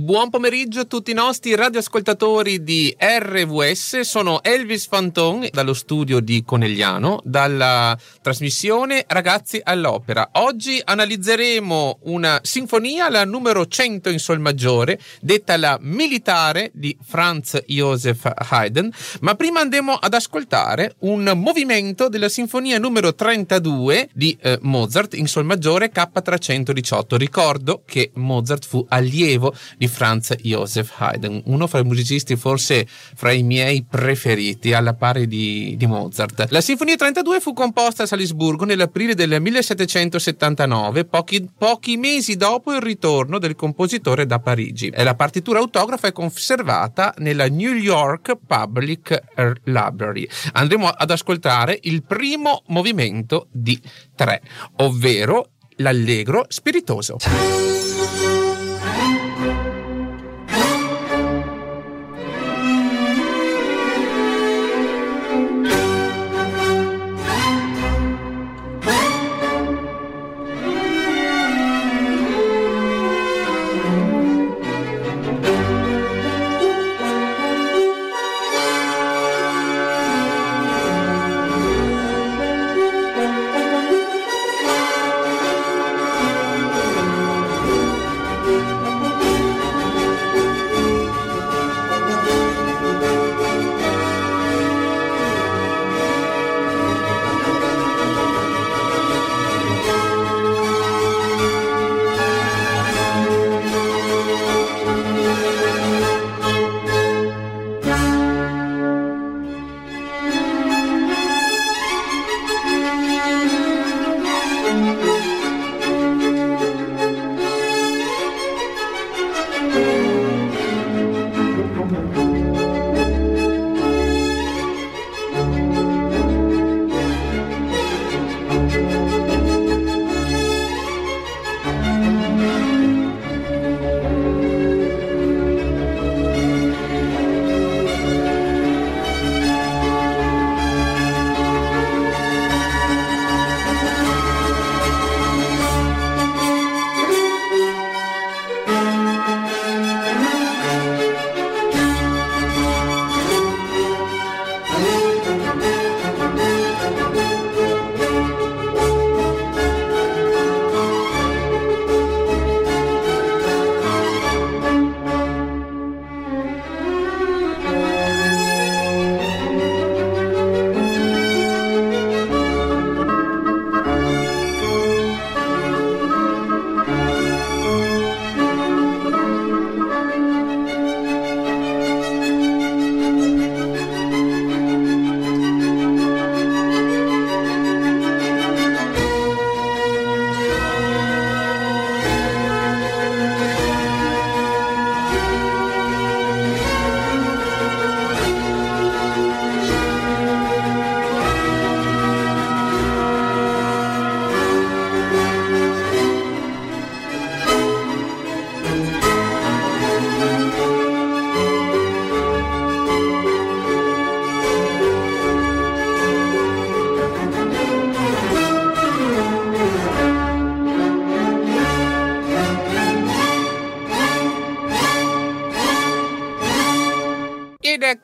Buon pomeriggio a tutti i nostri radioascoltatori di RVS. Sono Elvis Fanton dallo studio di Conegliano, dalla trasmissione Ragazzi all'Opera. Oggi analizzeremo una sinfonia, la numero 100 in Sol maggiore, detta la militare di Franz Joseph Haydn. Ma prima andiamo ad ascoltare un movimento della sinfonia numero 32 di eh, Mozart in Sol maggiore K318. Ricordo che Mozart fu allievo di Franz Joseph Haydn, uno fra i musicisti forse fra i miei preferiti, alla pari di, di Mozart. La Sinfonia 32 fu composta a Salisburgo nell'aprile del 1779, pochi, pochi mesi dopo il ritorno del compositore da Parigi. La partitura autografa è conservata nella New York Public Library. Andremo ad ascoltare il primo movimento di tre, ovvero l'allegro spiritoso.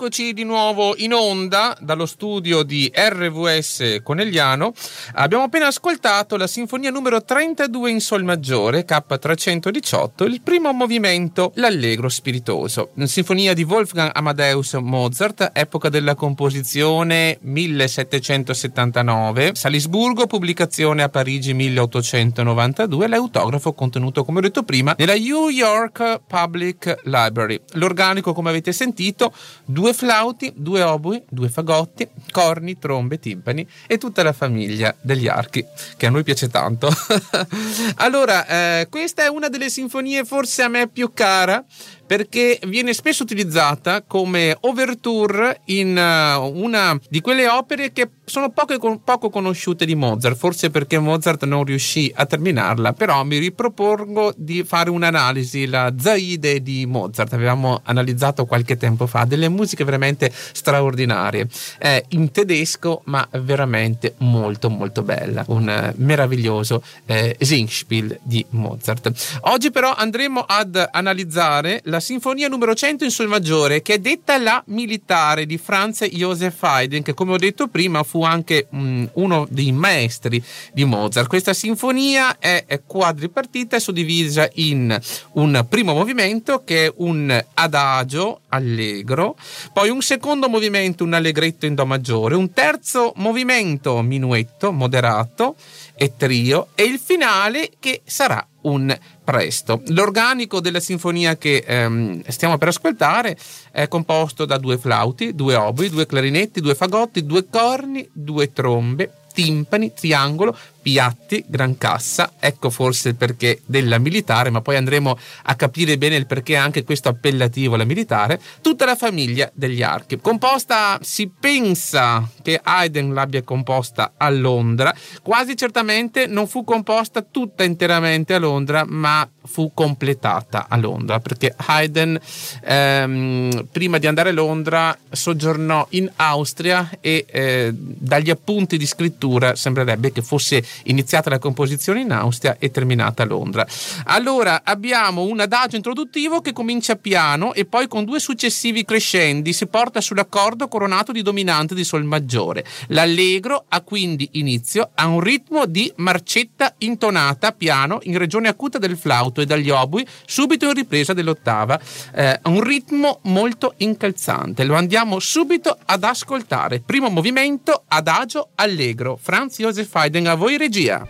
Eccoci di nuovo in onda dallo studio di RVS Conegliano. Abbiamo appena ascoltato la sinfonia numero 32 in Sol maggiore, K318, il primo movimento, l'Allegro spiritoso. Sinfonia di Wolfgang Amadeus Mozart, epoca della composizione 1779, Salisburgo, pubblicazione a Parigi 1892, l'autografo contenuto, come ho detto prima, nella New York Public Library. L'organico, come avete sentito, due flauti, due obui, due fagotti, corni, trombe, timpani e tutta la famiglia degli archi, che a noi piace tanto. allora, eh, questa è una delle sinfonie forse a me più cara perché viene spesso utilizzata come overture in uh, una di quelle opere che sono poco, poco conosciute di Mozart, forse perché Mozart non riuscì a terminarla, però mi ripropongo di fare un'analisi, la Zaide di Mozart, avevamo analizzato qualche tempo fa, delle musiche veramente straordinarie, è in tedesco ma veramente molto molto bella, un meraviglioso eh, Singspiel di Mozart. Oggi però andremo ad analizzare la sinfonia numero 100 in sol maggiore che è detta la militare di Franz Joseph Haydn che come ho detto prima fu anche um, uno dei maestri di Mozart. Questa sinfonia è, è quadripartita e suddivisa in un primo movimento che è un adagio allegro, poi un secondo movimento un allegretto in do maggiore, un terzo movimento minuetto moderato e trio e il finale che sarà un presto. L'organico della sinfonia che ehm, stiamo per ascoltare è composto da due flauti, due oboi, due clarinetti, due fagotti, due corni, due trombe, timpani, triangolo, piatti, gran cassa, ecco forse il perché della militare, ma poi andremo a capire bene il perché anche questo appellativo alla militare, tutta la famiglia degli archi. Composta, si pensa che Haydn l'abbia composta a Londra, quasi certamente non fu composta tutta interamente a Londra, ma fu completata a Londra, perché Haydn ehm, prima di andare a Londra soggiornò in Austria e eh, dagli appunti di scrittura sembrerebbe che fosse iniziata la composizione in Austria e terminata a Londra. Allora abbiamo un adagio introduttivo che comincia piano e poi con due successivi crescendi si porta sull'accordo coronato di dominante di sol maggiore. L'allegro ha quindi inizio a un ritmo di marcetta intonata piano in regione acuta del flauto e dagli obui subito in ripresa dell'ottava. Eh, un ritmo molto incalzante. Lo andiamo subito ad ascoltare. Primo movimento adagio allegro. Franz Josef Haydn a voi regia.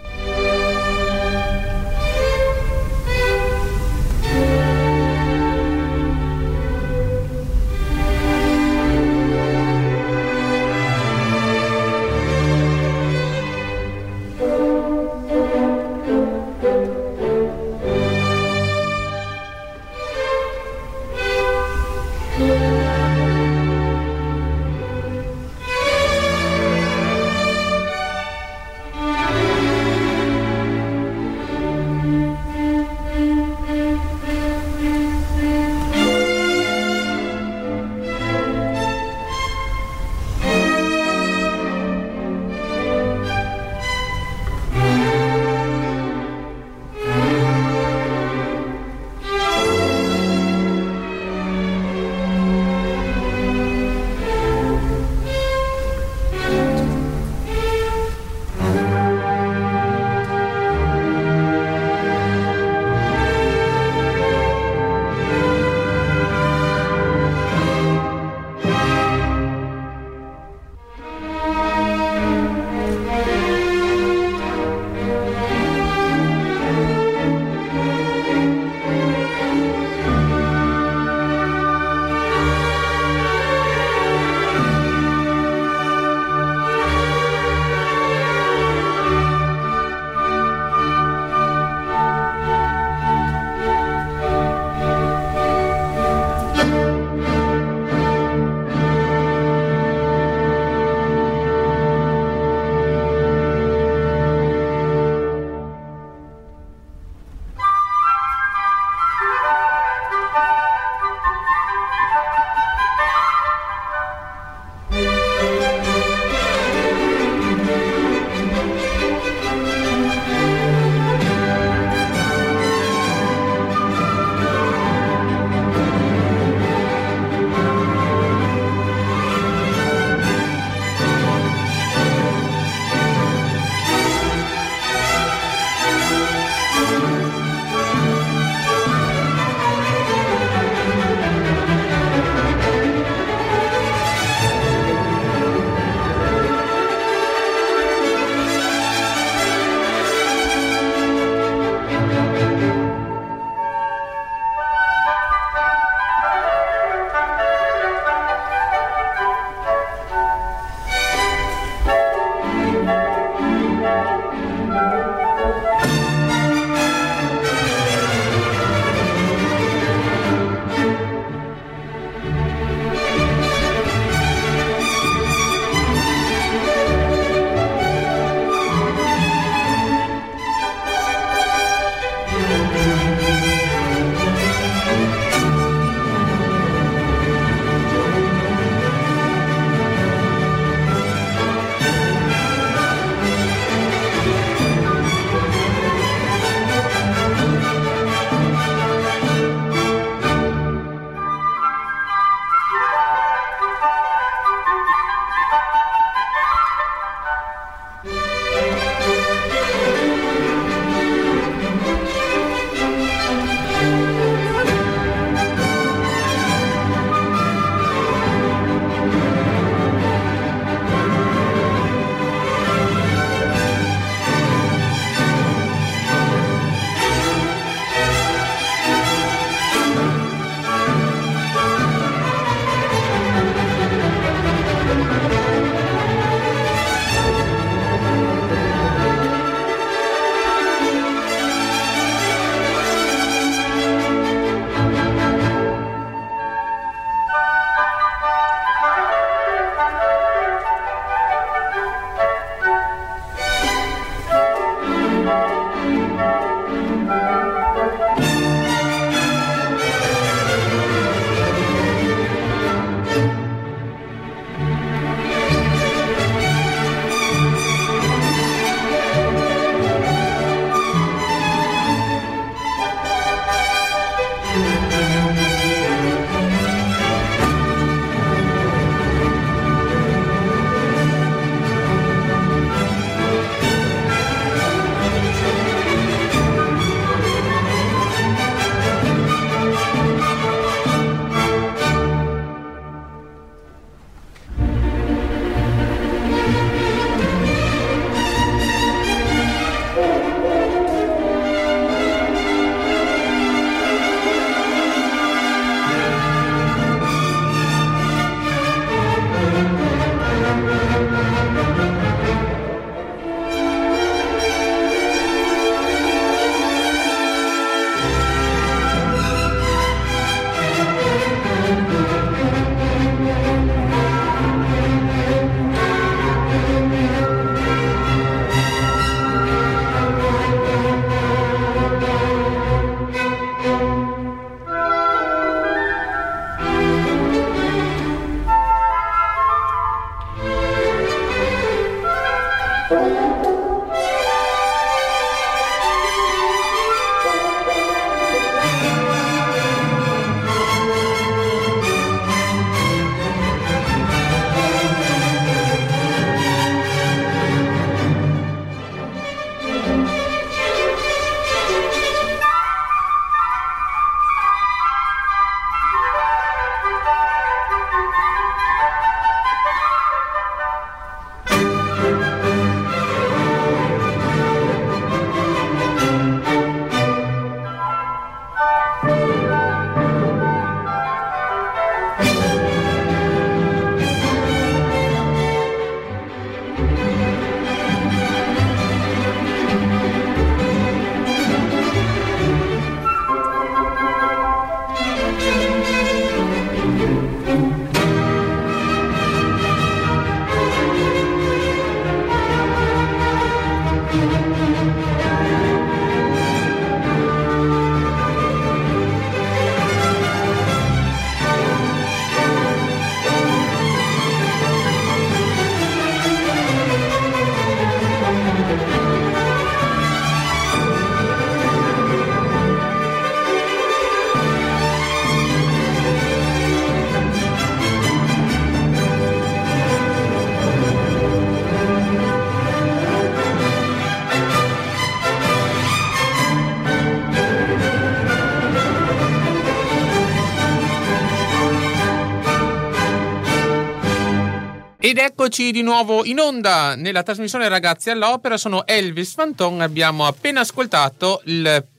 Ed eccoci di nuovo in onda nella trasmissione Ragazzi all'Opera, sono Elvis Fanton, abbiamo appena ascoltato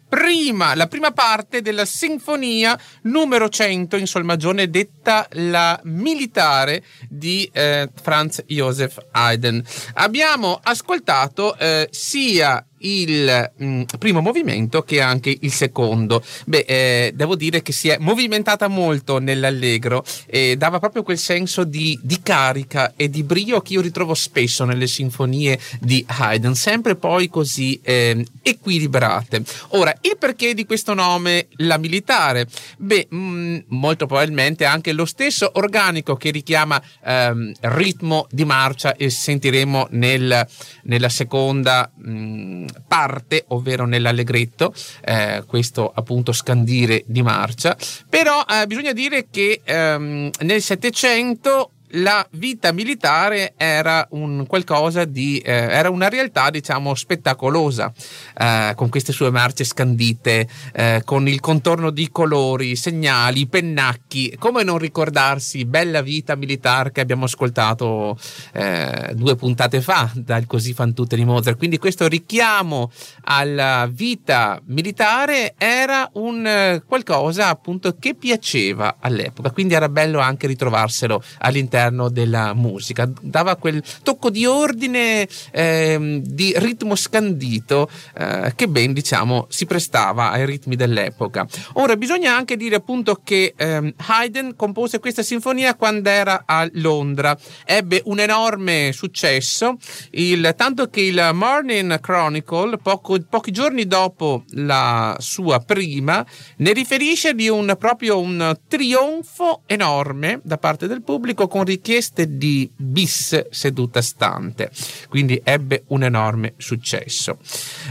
prima, la prima parte della sinfonia numero 100 in sol magione detta la militare di eh, Franz Joseph Haydn. Abbiamo ascoltato eh, sia il mh, mm, primo movimento che anche il secondo. Beh, eh, devo dire che si è movimentata molto nell'allegro e dava proprio quel senso di, di, carica e di brio che io ritrovo spesso nelle sinfonie di Haydn, sempre poi così eh, equilibrate. Ora, il perché di questo nome, la militare? Beh, mh, mm, molto probabilmente anche lo stesso organico che richiama ehm, ritmo di marcia e sentiremo nel, nella seconda mh, mm, parte, ovvero nell'allegretto, eh, questo appunto scandire di marcia, però eh, bisogna dire che ehm, nel Settecento la vita militare era un qualcosa di eh, era una realtà diciamo spettacolosa eh, con queste sue marce scandite eh, con il contorno di colori segnali pennacchi come non ricordarsi bella vita militare che abbiamo ascoltato eh, due puntate fa dal così fan tutte di Mozart. Quindi questo richiamo alla vita militare era un eh, qualcosa appunto che piaceva all'epoca. Quindi era bello anche ritrovarselo all'interno all'interno della musica, dava quel tocco di ordine, eh, di ritmo scandito eh, che ben diciamo si prestava ai ritmi dell'epoca. Ora bisogna anche dire appunto che eh, Haydn compose questa sinfonia quando era a Londra, ebbe un enorme successo, il, tanto che il Morning Chronicle poco, pochi giorni dopo la sua prima ne riferisce di un proprio un trionfo enorme da parte del pubblico con richieste di bis seduta stante, quindi ebbe un enorme successo.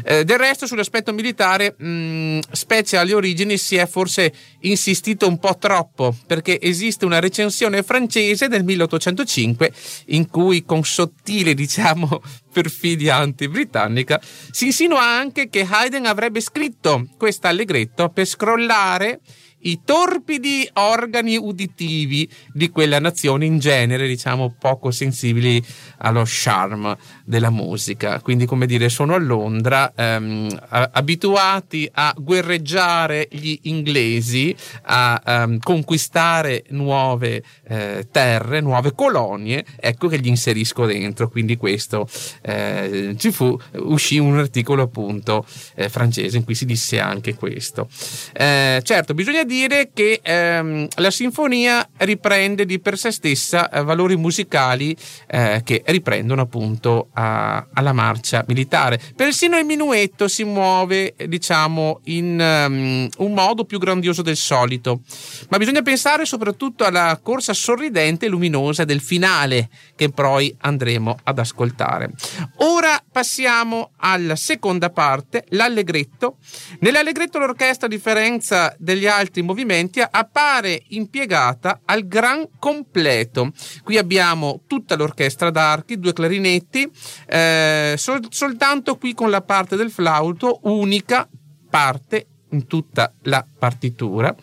Eh, del resto sull'aspetto militare, mh, mm, specie alle origini, si è forse insistito un po' troppo, perché esiste una recensione francese del 1805 in cui con sottile, diciamo, perfidia anti-britannica, si insinua anche che Haydn avrebbe scritto questo allegretto per scrollare i torpidi organi uditivi di quella nazione in genere, diciamo, poco sensibili allo charme della musica. Quindi, come dire, sono a Londra, ehm, abituati a guerreggiare gli inglesi, a ehm, conquistare nuove eh, terre, nuove colonie, ecco che gli inserisco dentro. Quindi questo eh, ci fu, uscì un articolo appunto eh, francese in cui si disse anche questo. Eh, certo, bisogna dire che ehm, la sinfonia riprende di per sé stessa eh, valori musicali eh, che riprendono appunto a, alla marcia militare. Persino il minuetto si muove, diciamo, in um, un modo più grandioso del solito. Ma bisogna pensare soprattutto alla corsa sorridente e luminosa del finale che poi andremo ad ascoltare. Ora passiamo alla seconda parte, l'allegretto. Nell'allegretto l'orchestra, a differenza degli altri movimenti, appare impiegata al gran completo. Qui abbiamo tutta l'orchestra d'archi, due clarinetti, eh, sol- soltanto qui con la parte del flauto, unica parte in tutta la partitura,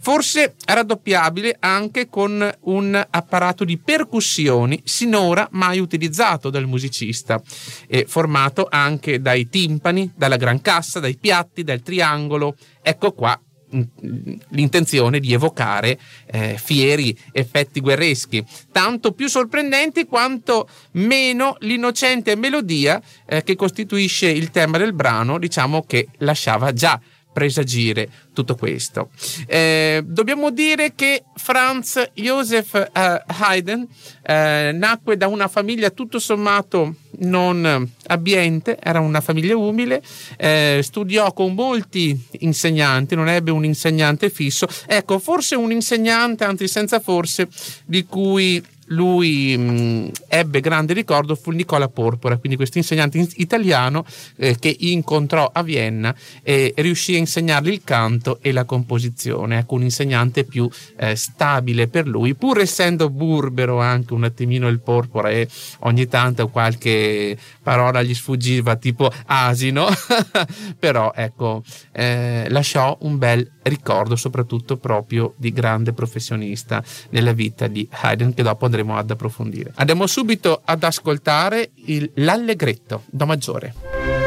forse raddoppiabile anche con un apparato di percussioni sinora mai utilizzato dal musicista, e formato anche dai timpani, dalla gran cassa, dai piatti, dal triangolo. Ecco qua l'intenzione di evocare eh, fieri effetti guerreschi, tanto più sorprendenti quanto meno l'innocente melodia eh, che costituisce il tema del brano, diciamo che lasciava già presagire tutto questo. Eh, dobbiamo dire che Franz Joseph eh, Haydn eh, nacque da una famiglia tutto sommato non abbiente, era una famiglia umile, eh, studiò con molti insegnanti, non ebbe un insegnante fisso, ecco, forse un insegnante, anzi senza forse, di cui lui mh, mm, ebbe grande ricordo fu Nicola Porpora, quindi questo insegnante italiano eh, che incontrò a Vienna e riuscì a insegnargli il canto e la composizione. Ecco, un insegnante più eh, stabile per lui, pur essendo burbero anche un attimino il Porpora e ogni tanto qualche parola gli sfuggiva tipo asino, però ecco, eh, lasciò un bel ricordo soprattutto proprio di grande professionista nella vita di Haydn che dopo andremo ad approfondire. Andiamo subito ad ascoltare il, l'allegretto Do maggiore.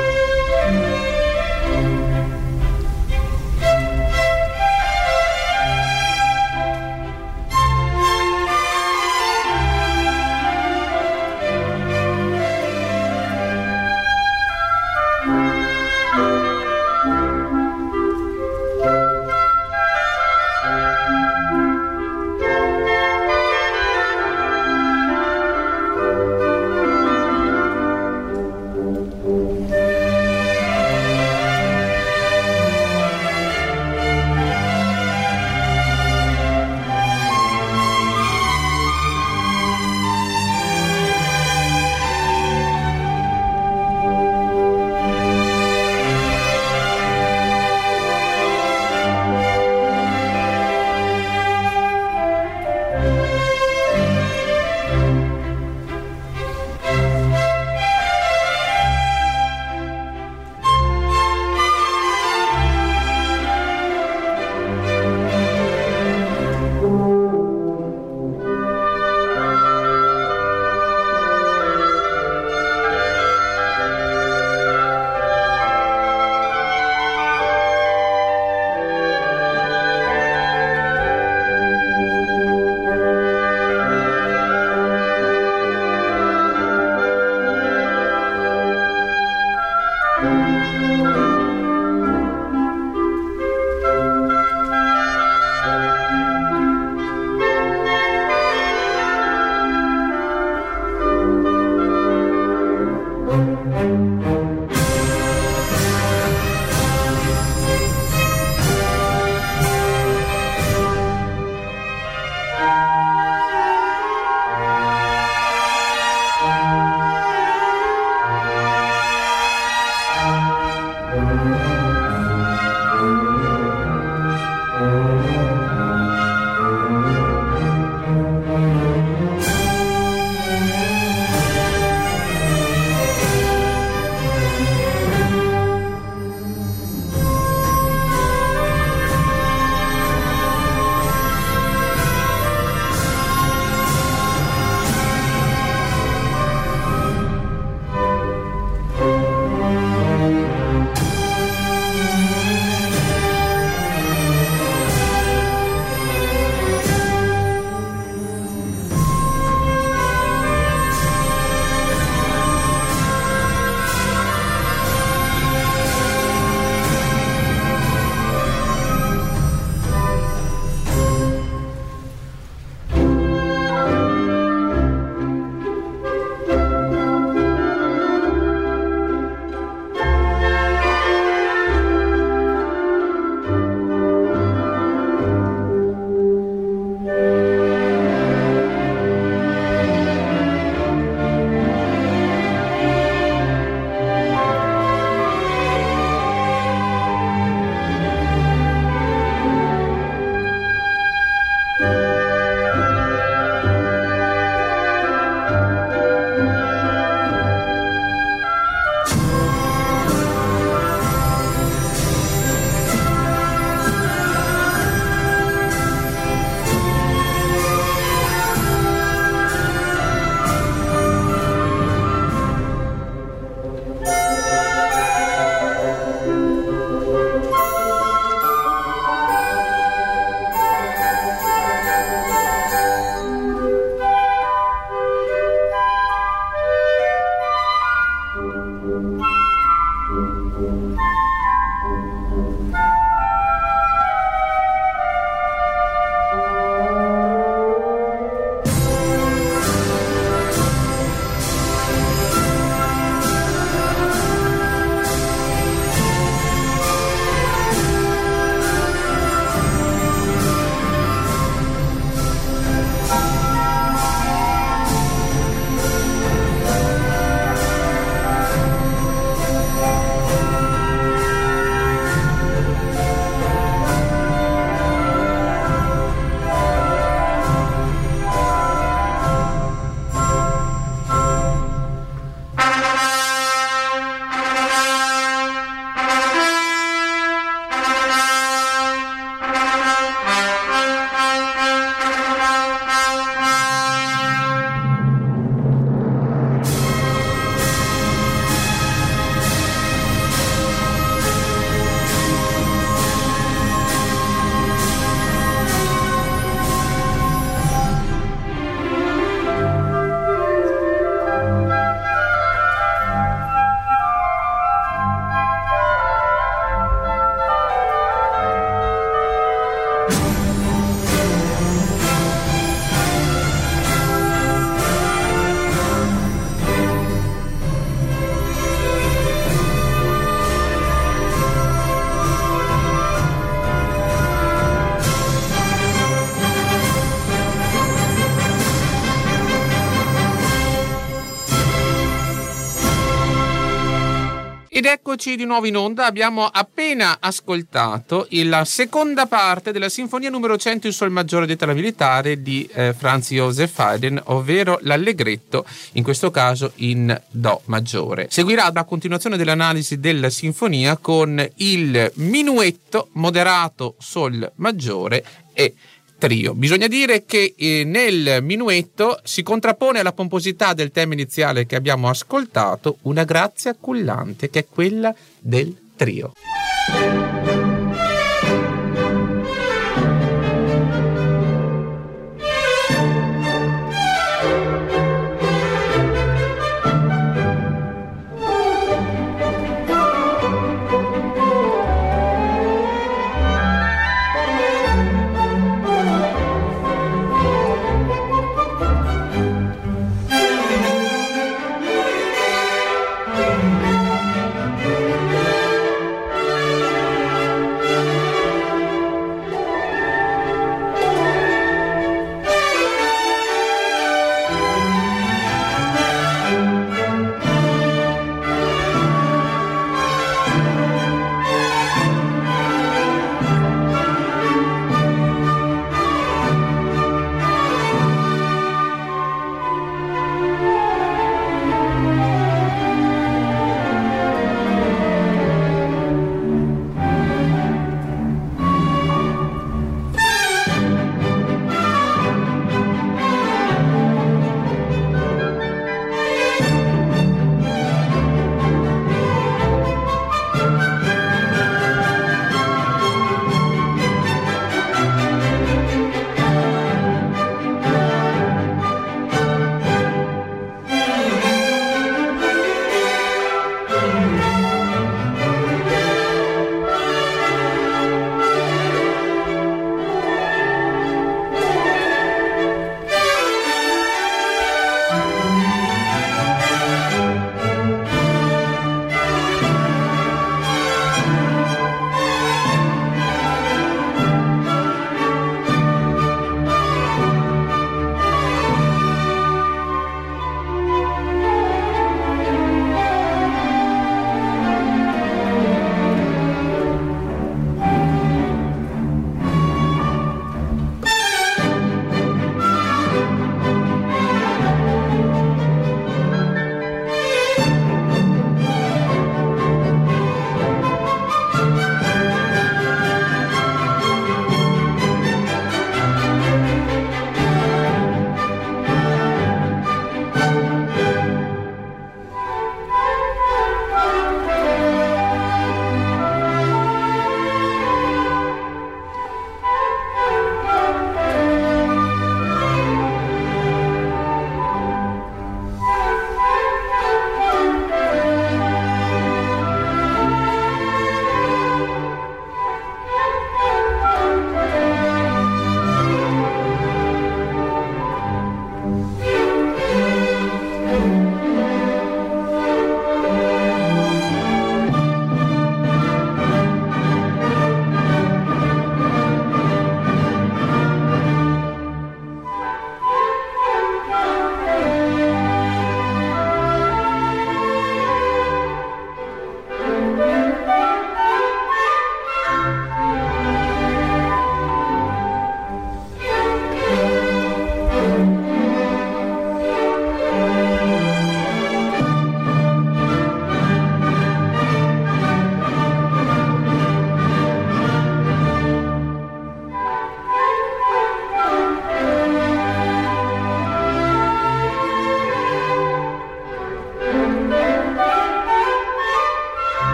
Ed eccoci di nuovo in onda, abbiamo appena ascoltato la seconda parte della sinfonia numero 100 in sol maggiore tela militare di eh, Franz Josef Haydn, ovvero l'allegretto, in questo caso in Do maggiore. Seguirà la continuazione dell'analisi della sinfonia con il minuetto moderato sol maggiore e trio. Bisogna dire che eh, nel minuetto si contrappone alla pomposità del tema iniziale che abbiamo ascoltato una grazia cullante che è quella del trio.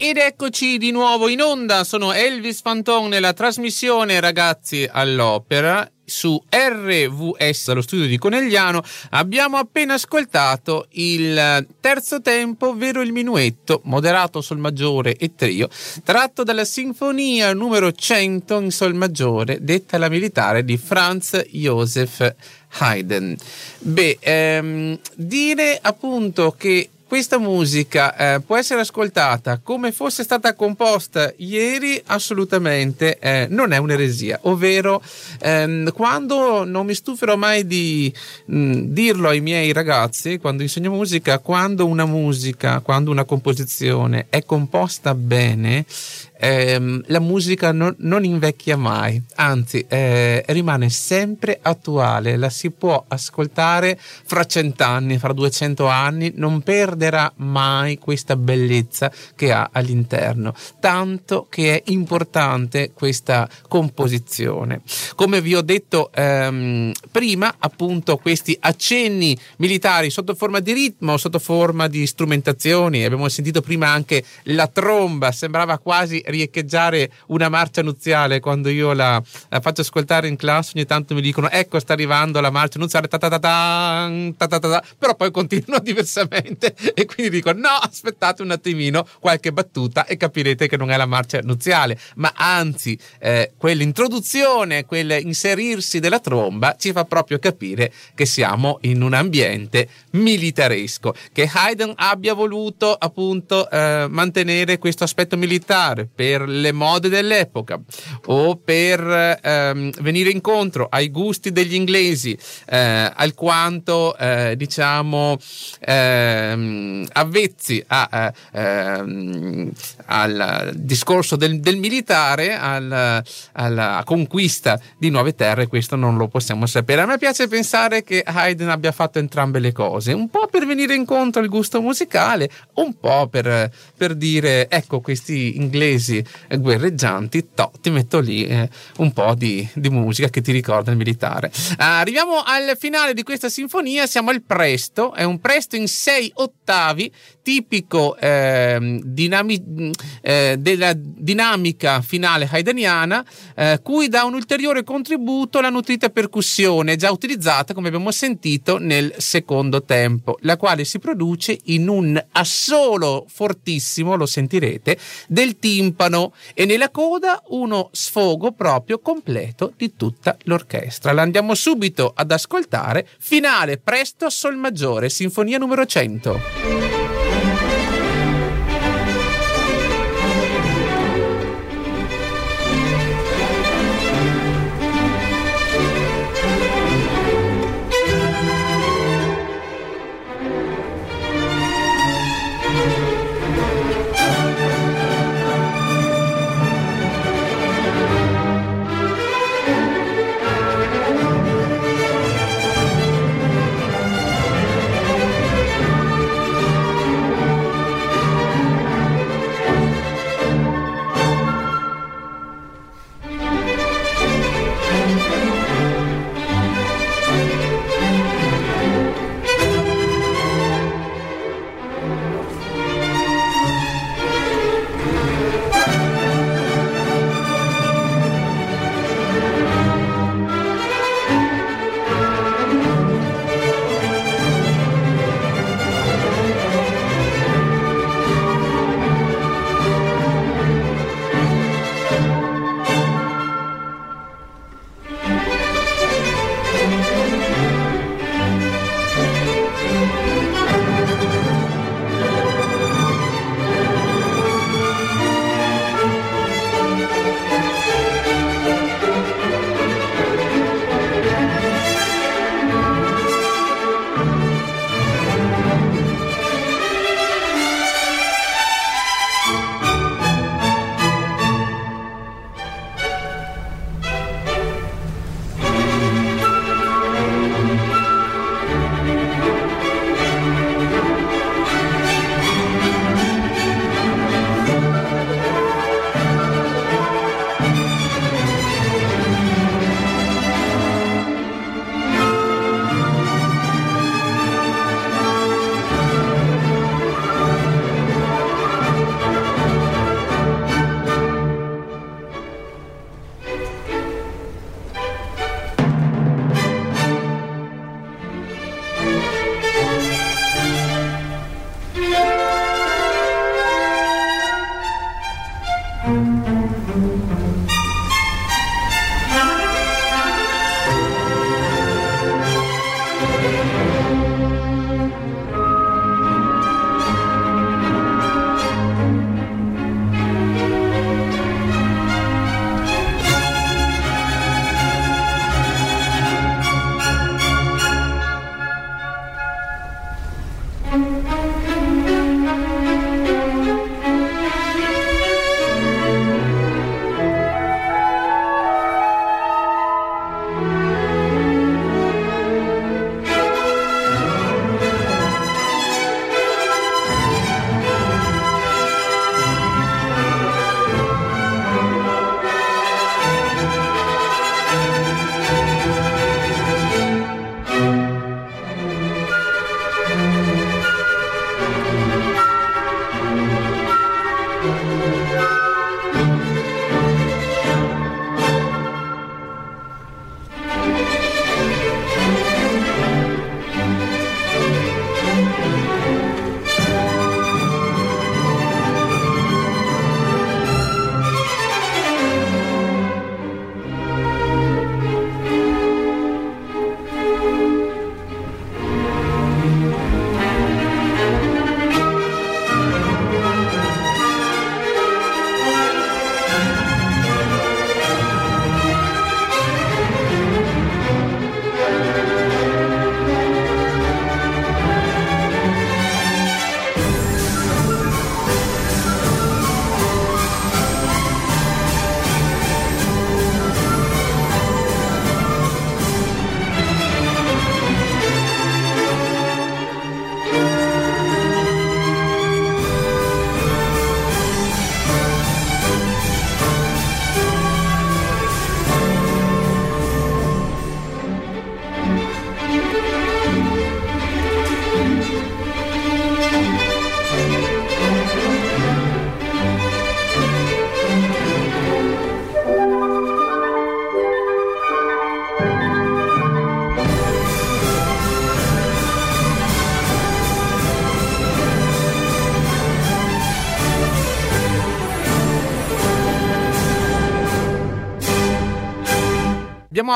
Ed eccoci di nuovo in onda, sono Elvis Fanton nella trasmissione Ragazzi all'Opera su RVS dallo studio di Conegliano abbiamo appena ascoltato il terzo tempo, ovvero il minuetto, moderato sol maggiore e trio, tratto dalla sinfonia numero 100 in sol maggiore, detta la militare di Franz Joseph Haydn. Beh, ehm, dire appunto che questa musica eh, può essere ascoltata come fosse stata composta ieri, assolutamente eh, non è un'eresia, ovvero ehm, quando non mi stuferò mai di mh, dirlo ai miei ragazzi, quando insegno musica, quando una musica, quando una composizione è composta bene, ehm, la musica non, non, invecchia mai, anzi eh, rimane sempre attuale, la si può ascoltare fra cent'anni, fra duecento anni, non perderà mai questa bellezza che ha all'interno, tanto che è importante questa composizione. Come vi ho detto ehm, prima, appunto questi accenni militari sotto forma di ritmo, sotto forma di strumentazioni, abbiamo sentito prima anche la tromba, sembrava quasi riecheggiare una marcia nuziale quando io la, la, faccio ascoltare in classe ogni tanto mi dicono ecco sta arrivando la marcia nuziale però poi continuano diversamente e quindi dico no aspettate un attimino qualche battuta e capirete che non è la marcia nuziale. Ma anzi eh, quell'introduzione quell'inserirsi della tromba ci fa proprio capire che siamo in un ambiente militaresco che Haydn abbia voluto appunto eh, mantenere questo aspetto militare per le mode dell'epoca o per ehm, venire incontro ai gusti degli inglesi eh, alquanto eh, diciamo ehm, avvezzi a, ehm, al discorso del, del militare al, alla conquista di nuove terre questo non lo possiamo sapere. A me piace pensare che Haydn abbia fatto entrambe le cose un po' per venire incontro al gusto musicale un po' per, per dire ecco questi inglesi paesi guerreggianti, to, ti metto lì eh, un po' di, di, musica che ti ricorda il militare. arriviamo al finale di questa sinfonia, siamo al presto, è un presto in sei ottavi, tipico eh, dinami- eh, della dinamica finale haydniana, eh, cui dà un ulteriore contributo la nutrita percussione già utilizzata, come abbiamo sentito, nel secondo tempo, la quale si produce in un assolo fortissimo, lo sentirete, del timbro timpano e nella coda uno sfogo proprio completo di tutta l'orchestra. La andiamo subito ad ascoltare. Finale presto Sol maggiore, sinfonia numero 100.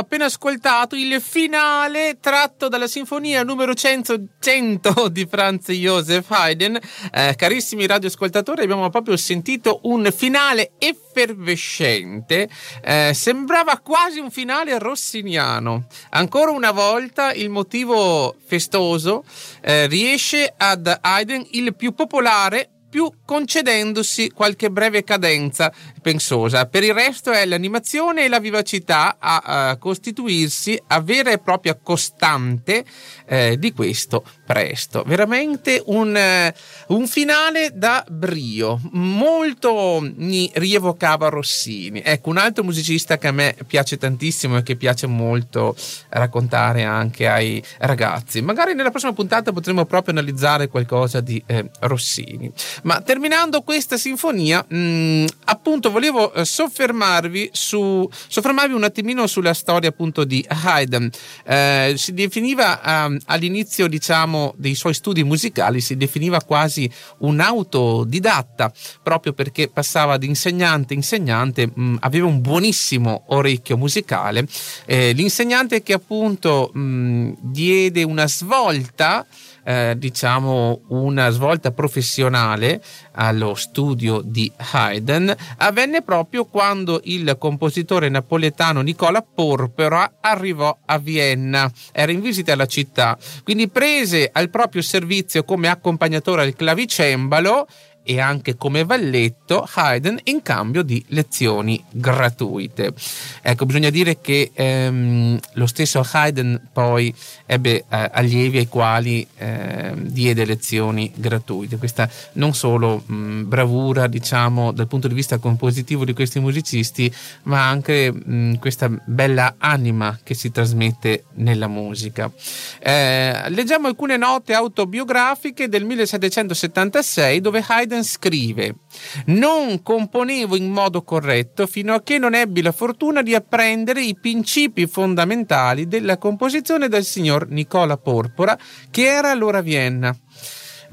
Appena ascoltato il finale tratto dalla sinfonia numero 100, 100 di Franz Joseph Haydn. Eh, carissimi radioascoltatori, abbiamo proprio sentito un finale effervescente. Eh, sembrava quasi un finale rossiniano. Ancora una volta il motivo festoso eh, riesce ad Haydn il più popolare più concedendosi qualche breve cadenza pensosa. Per il resto è l'animazione e la vivacità a, a costituirsi a vera e propria costante eh, di questo presto. Veramente un, eh, un, finale da brio, molto mi rievocava Rossini. Ecco, un altro musicista che a me piace tantissimo e che piace molto raccontare anche ai ragazzi. Magari nella prossima puntata potremo proprio analizzare qualcosa di eh, Rossini. Ma terminando questa sinfonia, mh, mm, appunto volevo eh, soffermarvi su soffermarvi un attimino sulla storia appunto di Haydn. Eh, si definiva um, all'inizio, diciamo, dei suoi studi musicali, si definiva quasi un autodidatta, proprio perché passava di insegnante a insegnante, mh, mm, aveva un buonissimo orecchio musicale. Eh, l'insegnante che appunto mh, mm, diede una svolta eh, diciamo una svolta professionale allo studio di Haydn. Avvenne proprio quando il compositore napoletano Nicola Porpora arrivò a Vienna, era in visita alla città, quindi prese al proprio servizio come accompagnatore al clavicembalo e anche come valletto Haydn in cambio di lezioni gratuite. Ecco, bisogna dire che ehm, lo stesso Haydn poi ebbe eh, allievi ai quali eh, diede lezioni gratuite. Questa non solo mh, bravura, diciamo, dal punto di vista compositivo di questi musicisti, ma anche mh, questa bella anima che si trasmette nella musica. Eh, leggiamo alcune note autobiografiche del 1776 dove Haydn Haydn scrive non componevo in modo corretto fino a che non ebbi la fortuna di apprendere i principi fondamentali della composizione del signor Nicola Porpora che era allora a Vienna.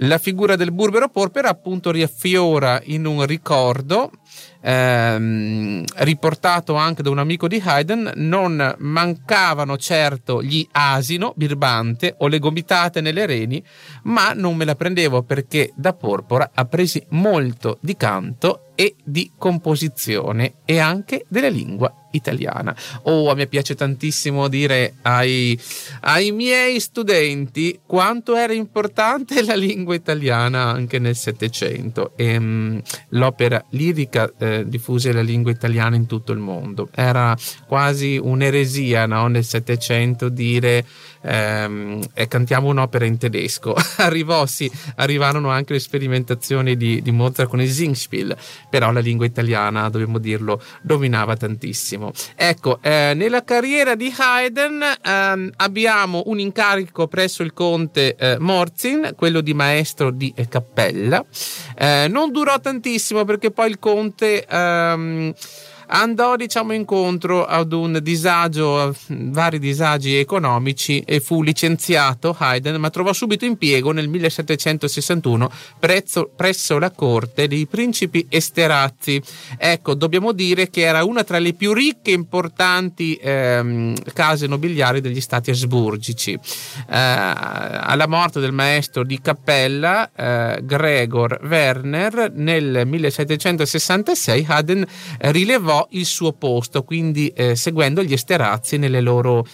La figura del burbero porpora appunto riaffiora in un ricordo ehm, riportato anche da un amico di Haydn, non mancavano certo gli asino, birbante o le gomitate nelle reni, ma non me la prendevo perché da Porpora appresi molto di canto e di composizione e anche della lingua italiana. Oh, a me piace tantissimo dire ai, ai miei studenti quanto era importante la lingua italiana anche nel Settecento e mh, l'opera lirica eh, diffuse la lingua italiana in tutto il mondo. Era quasi un'eresia no? nel Settecento dire ehm, e cantiamo un'opera in tedesco. Arrivò, sì, arrivarono anche le sperimentazioni di, di Mozart con il Singspiel, però la lingua italiana, dobbiamo dirlo, dominava tantissimo. Ecco, eh, nella carriera di Haydn ehm, abbiamo un incarico presso il conte eh, Morzin, quello di maestro di cappella. Eh, non durò tantissimo perché poi il conte... Ehm, andò diciamo incontro ad un disagio, vari disagi economici e fu licenziato Haydn, ma trovò subito impiego nel 1761 prezzo, presso la corte dei principi Esterazzi. Ecco, dobbiamo dire che era una tra le più ricche e importanti ehm, case nobiliari degli stati asburgici. Eh, alla morte del maestro di cappella eh, Gregor Werner nel 1766 Haydn rilevò il suo posto, quindi eh, seguendo gli esterazzi nelle loro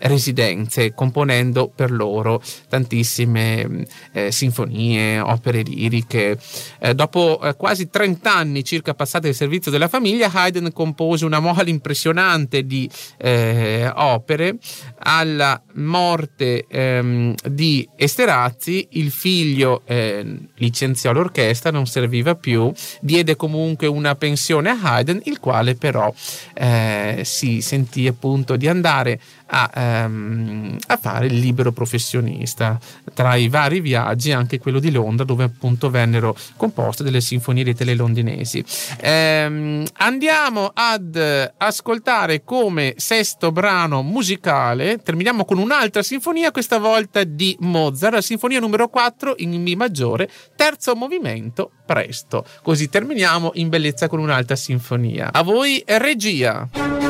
residenze, componendo per loro tantissime eh, sinfonie, opere liriche. Eh, dopo eh, quasi 30 anni circa passati al servizio della famiglia, Haydn compose una mole impressionante di eh, opere. Alla morte ehm, di Esterazzi, il figlio eh, licenziò l'orchestra, non serviva più, diede comunque una pensione a Haydn, il quale quale però eh, si sentì appunto di andare a, um, a, fare il libero professionista. Tra i vari viaggi anche quello di Londra dove appunto vennero composte delle sinfonie di tele londinesi. Um, andiamo ad ascoltare come sesto brano musicale, terminiamo con un'altra sinfonia, questa volta di Mozart, la sinfonia numero 4 in Mi maggiore, terzo movimento, presto. Così terminiamo in bellezza con un'altra sinfonia. A voi regia.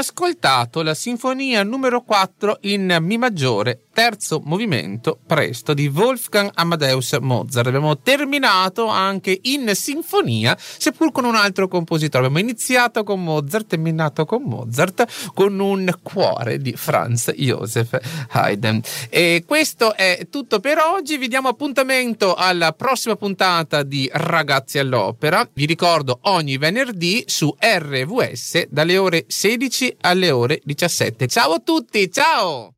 Abbiamo appena ascoltato la sinfonia numero 4 in Mi maggiore, terzo movimento, presto, di Wolfgang Amadeus Mozart. Abbiamo terminato anche in sinfonia, seppur con un altro compositore. Abbiamo iniziato con Mozart, terminato con Mozart, con un cuore di Franz Joseph Haydn. E questo è tutto per oggi. Vi diamo appuntamento alla prossima puntata di Ragazzi all'Opera. Vi ricordo ogni venerdì su RVS dalle ore 16 alle ore 17. Ciao a tutti, ciao!